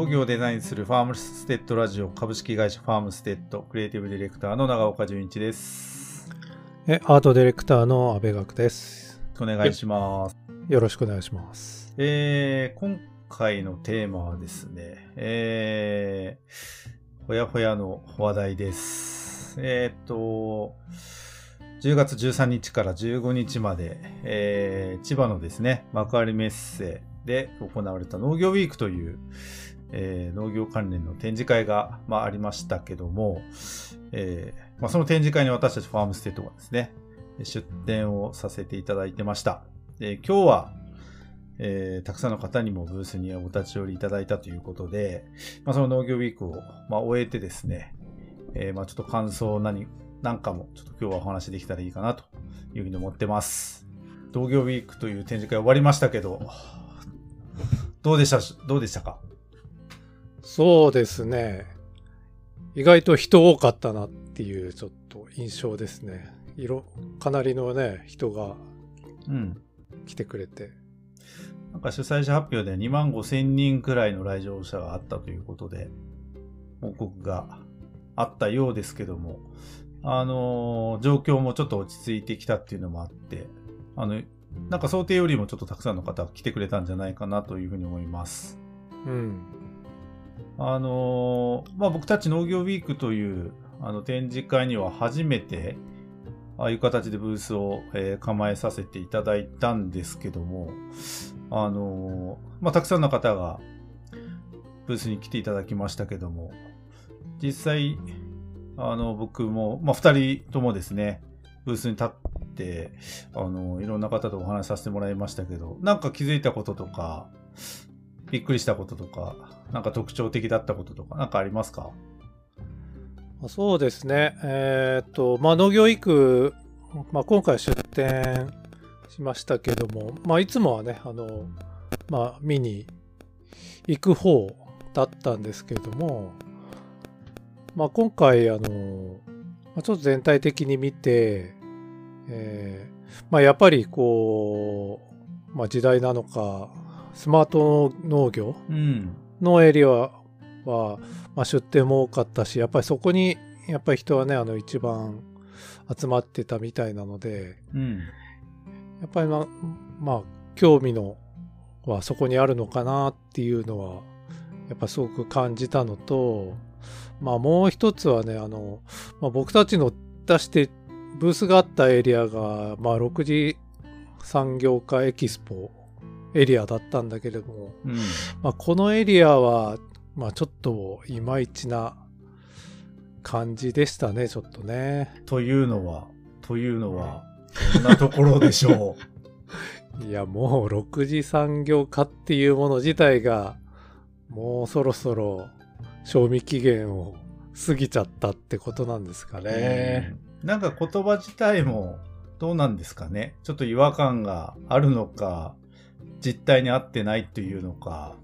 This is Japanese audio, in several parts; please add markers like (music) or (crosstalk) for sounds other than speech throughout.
農業をデザインするファームステッドラジオ株式会社ファームステッドクリエイティブディレクターの長岡純一です。え、アートディレクターの阿部学です。お願いします。よろしくお願いします。えー、今回のテーマはですね、えー、ほやほやの話題です。えーっと、10月13日から15日まで、えー千葉のですね、幕張メッセで行われた農業ウィークという、えー農業関連の展示会が、まあ、ありましたけども、えーまあ、その展示会に私たちファームステッドがですね、出展をさせていただいてました。で今日は、えーたくさんの方にもブースにお立ち寄りいただいたということで、まあ、その農業ウィークを、まあ、終えてですね、えーまあ、ちょっと感想何、なんかもちょっと今日はお話できたらいいかなというふうに思ってます。農業ウィークという展示会終わりましたけど、どうでした、どうでしたか？そうですね。意外と人多かったなっていうちょっと印象ですね。色、かなりのね、人がうん。来てくれて。なんか主催者発表で2万5千人くらいの来場者があったということで、報告があったようですけども、あのー状況もちょっと落ち着いてきたっていうのもあって、あの、なんか想定よりもちょっとたくさんの方が来てくれたんじゃないかなというふうに思います。うん。あのーまあ、僕たち農業ウィークというあの展示会には初めて、ああいう形でブースを、えー構えさせていただいたんですけども、あのーまあ、たくさんの方がブースに来ていただきましたけども、実際、あの、僕も、まあ、二人ともですね、ブースに立って、あの、いろんな方とお話しさせてもらいましたけど、なんか気づいたこととか、びっくりしたこととか、なんか特徴的だったこととか、なんかありますか？まあそうですね。えーっと、まあ農業育ク、まあ今回出展しましたけども、まあいつもはね、あの、まあ見に行く方だったんですけれども、まあ今回あの、まあちょっと全体的に見て、えーまあやっぱりこう、まあ時代なのか、スマート農業うん。のエリアは、まあ、出店も多かったしやっぱりそこにやっぱり人はねあの一番集まってたみたいなのでうん。やっぱりまあまあ興味のはそこにあるのかなっていうのはやっぱすごく感じたのとまあもう一つはねあの、まあ、僕たちの出してブースがあったエリアが、まあ、6次産業化エキスポエリアだったんだけれども、うん。まあ、このエリアは、まあ、ちょっといまいちな感じでしたね、ちょっとね。というのは、というのは、どんなところでしょ (laughs) いや、もう6次産業化っていうもの自体が、もうそろそろ賞味期限を過ぎちゃったってことなんですかう。ね。うんなんか言葉自体もどうなんですかね？ちょっと違和感があるのか、実態に合ってないというのか。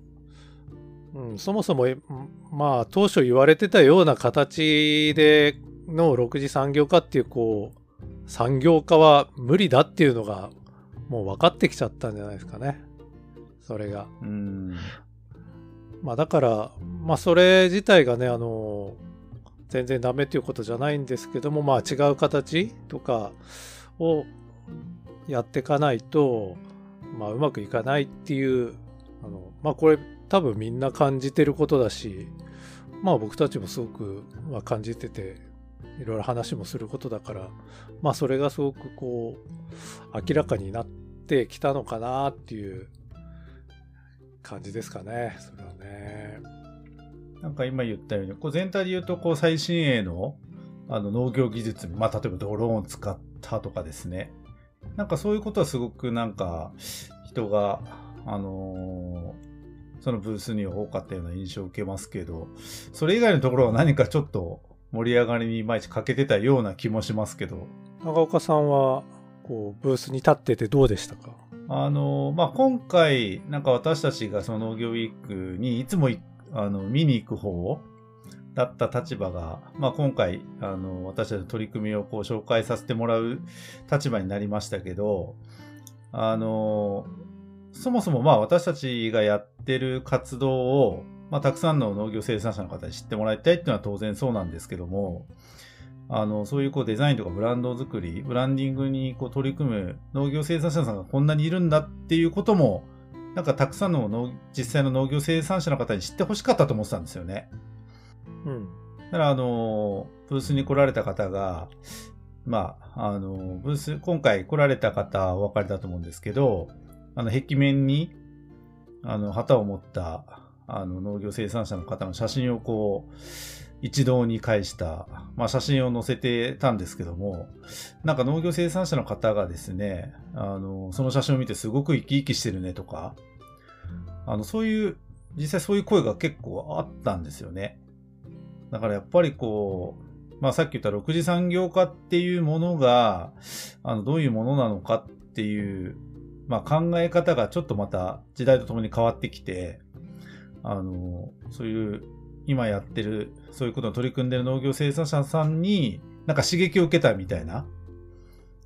うん、そもそも、えまあ、当初言われてたような形での6次産業化っていう、こう、産業化は無理だっていうのが、もう分かってきちゃったんじゃないですかね。それが。うん。まあ、だから、まあ、それ自体がね、あの、全然ダメっていうことじゃないんですけども、まあ、違う形とかをやっていかないと、まあ、うまくいかないっていう、あの、まあ、これ多分みんな感じてることだし、まあ、僕たちもすごく、まあ、感じてて、いろいろ話もすることだから、まあ、それがすごくこう、明らかになってきたのかなっていう感じですかね、それはね。なんか今言ったように、こう全体で言うと、こう最新鋭のあの農業技術、まあ例えばドローンを使ったとかですね。なんかそういうことはすごくなんか人が、あのーそのブースには多かったような印象を受けますけど、それ以外のところは何かちょっと盛り上がりにいまいち欠けてたような気もしますけど、長岡さんは、こう、ブースに立っててどうでしたか？あの、まあ、今回、なんか私たちがその農業ウィークにいつもいあの見に行く方だった立場が、まあ、今回、あの、私たちの取り組みをこう紹介させてもらう立場になりましたけど、あの、そもそもまあ私たちがやってる活動を、まあ、たくさんの農業生産者の方に知ってもらいたいっていうのは当然そうなんですけども、あの、そういうこうデザインとかブランド作り、ブランディングにこう取り組む農業生産者さんがこんなにいるんだっていうことも、なんかたくさんの実際の農業生産者の方に知ってほしかったと思ってたんですよね。うん。だから、あの、ブースに来られた方が、まあ、あの、ブース、今回来られた方お分かりだと思うんですけど、あの、壁面に、あの、旗を持った、あの、農業生産者の方の写真をこう、一堂に会した、まあ、写真を載せてたんですけども、なんか農業生産者の方がですね、あの、その写真を見てすごく生き生きしてるねとか、あの、そういう、実際そういう声が結構あったんですよね。だからやっぱりこう、まあさっき言った6次産業化っていうものが、あの、どういうものなのかっていう、まあ考え方がちょっとまた時代とともに変わってきて、あの、そういう今やってる、そういうことに取り組んでる農業生産者さんに、なんか刺激を受けたみたいな、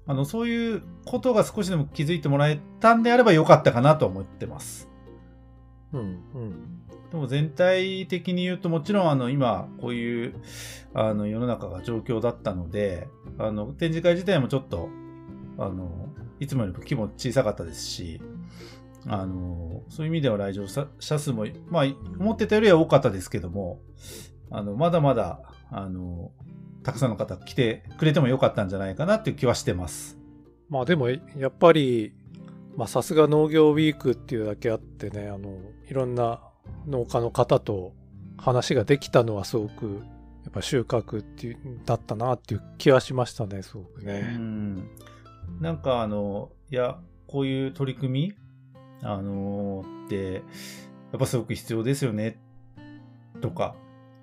あの、そういうことが少しでも気づいてもらえたんであればよかったかなと思ってます。うん。うん。でも全体的に言うともちろんあの今こういうあの世の中が状況だったのであの展示会自体もちょっとあのいつもよりも規模小さかったですしあのそういう意味では来場者数もまあ思ってたよりは多かったですけどもあのまだまだあのたくさんの方来てくれてもよかったんじゃないかなっていう気はしてます。まあでも、やっぱり、まあさすが農業ウィークっていうだけあってね、あの、いろんな農家の方と話ができたのはすごく、やっぱ収穫っていう、だったなっていう気はしましたね、すごくねう。んなんかあの、いや、こういう取り組み、あのって、やっぱすごく必要ですよね、とか、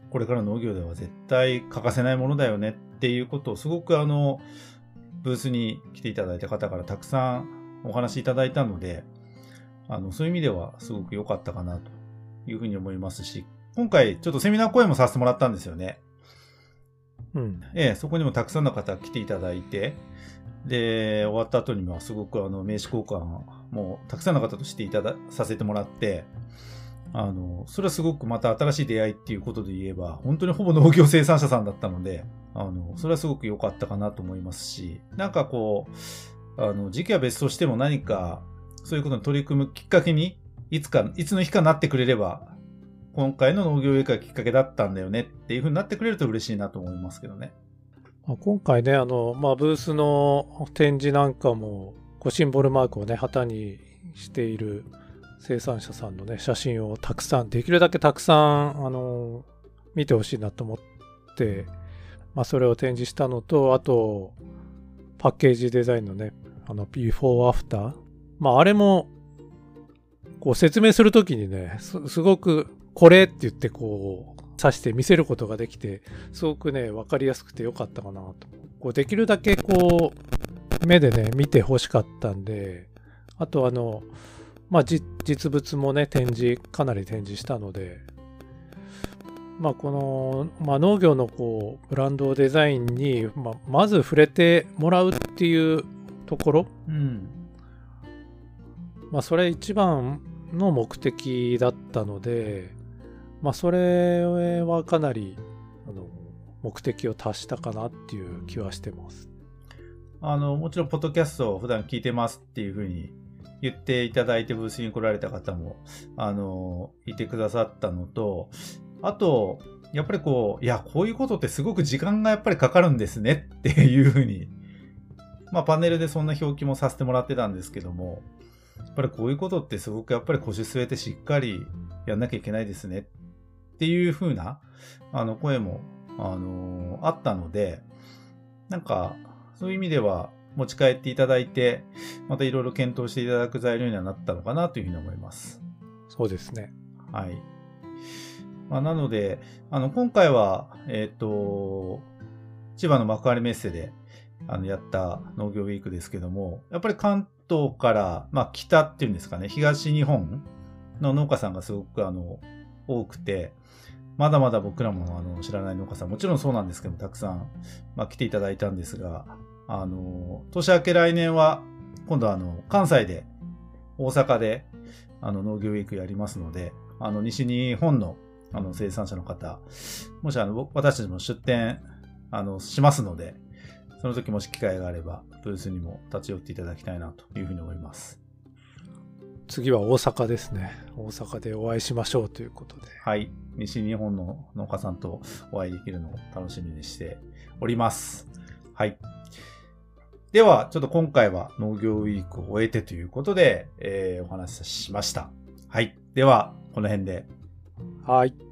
これから農業では絶対欠かせないものだよねっていうことをすごくあの、ブースに来ていただいた方からたくさんお話しいただいたので、あの、そういう意味ではすごく良かったかなというふうに思いますし、今回ちょっとセミナー講演もさせてもらったんですよね。うん。ええ、そこにもたくさんの方来ていただいて、で、終わった後にはすごくあの名刺交換もたくさんの方としていただ、させてもらって、あの、それはすごくまた新しい出会いっていうことで言えば、本当にほぼ農業生産者さんだったので、あの、それはすごく良かったかなと思いますし、なんかこう、あの、時期は別としても何か、そういうことに取り組むきっかけに、いつか、いつの日かなってくれれば、今回の農業映画がきっかけだったんだよねっていうふうになってくれると嬉しいなと思いますけどね。今回ね、あの、まあブースの展示なんかも、こうシンボルマークをね、旗にしている生産者さんのね、写真をたくさん、できるだけたくさん、あの、見てほしいなと思って、まあそれを展示したのと、あと、パッケージデザインのね、あの、ビフォーアフター。まああれも、こう説明するときにね、すすごく、これって言ってこう、指して見せることができて、すごくね、わかりやすくてよかったかなと。こうできるだけこう、目でね、見てほしかったんで、あとあの、まあ、実物もね、展示、かなり展示したので、まあ、この、まあ、農業のこう、ブランドデザインに、まあ、まず触れてもらうっていうところ、うん。まあ、それ一番の目的だったので、まあ、それはかなり、あの、目的を達したかなっていう気はしてます。あの、もちろん、ポッドキャストを普段聞いてますっていうふうに言っていただいて、ブースに来られた方も、あの、いてくださったのと、あと、やっぱりこう、いや、こういうことってすごく時間がやっぱりかかるんですねっていうふうに、まあ、パネルでそんな表記もさせてもらってたんですけども、やっぱりこういうことってすごくやっぱり腰据えてしっかりやんなきゃいけないですねっていうふうな、あの、声も、あのあったので、なんか、そういう意味では持ち帰っていただいて、またいろいろ検討していただく材料にはなったのかなというふうに思います。そうですね。はい。まあ、なので、あの、今回は、えっ、と、千葉の幕張メッセで、あの、やった農業ウィークですけども、やっぱり関東から、まあ、北っていうんですかね、東日本の農家さんがすごく、あの、多くて、まだまだ僕らもあの知らない農家さん、もちろんそうなんですけども、たくさん、まあ、来ていただいたんですが、あの、年明け来年は、今度はあの、関西で、大阪で、あの、農業ウィークやりますので、あの、西日本のあの、生産者の方、もしあの、私たちも出店、あの、しますので、その時もし機会があれば、ブースにも立ち寄っていただきたいなというふうに思います。次は大阪ですね。大阪でお会いしましょうということで。はい。西日本の農家さんとお会いできるのを楽しみにしております。はい。では、ちょっと今回は農業ウィークを終えてということで、えーお話ししました。はい。では、この辺で。はい。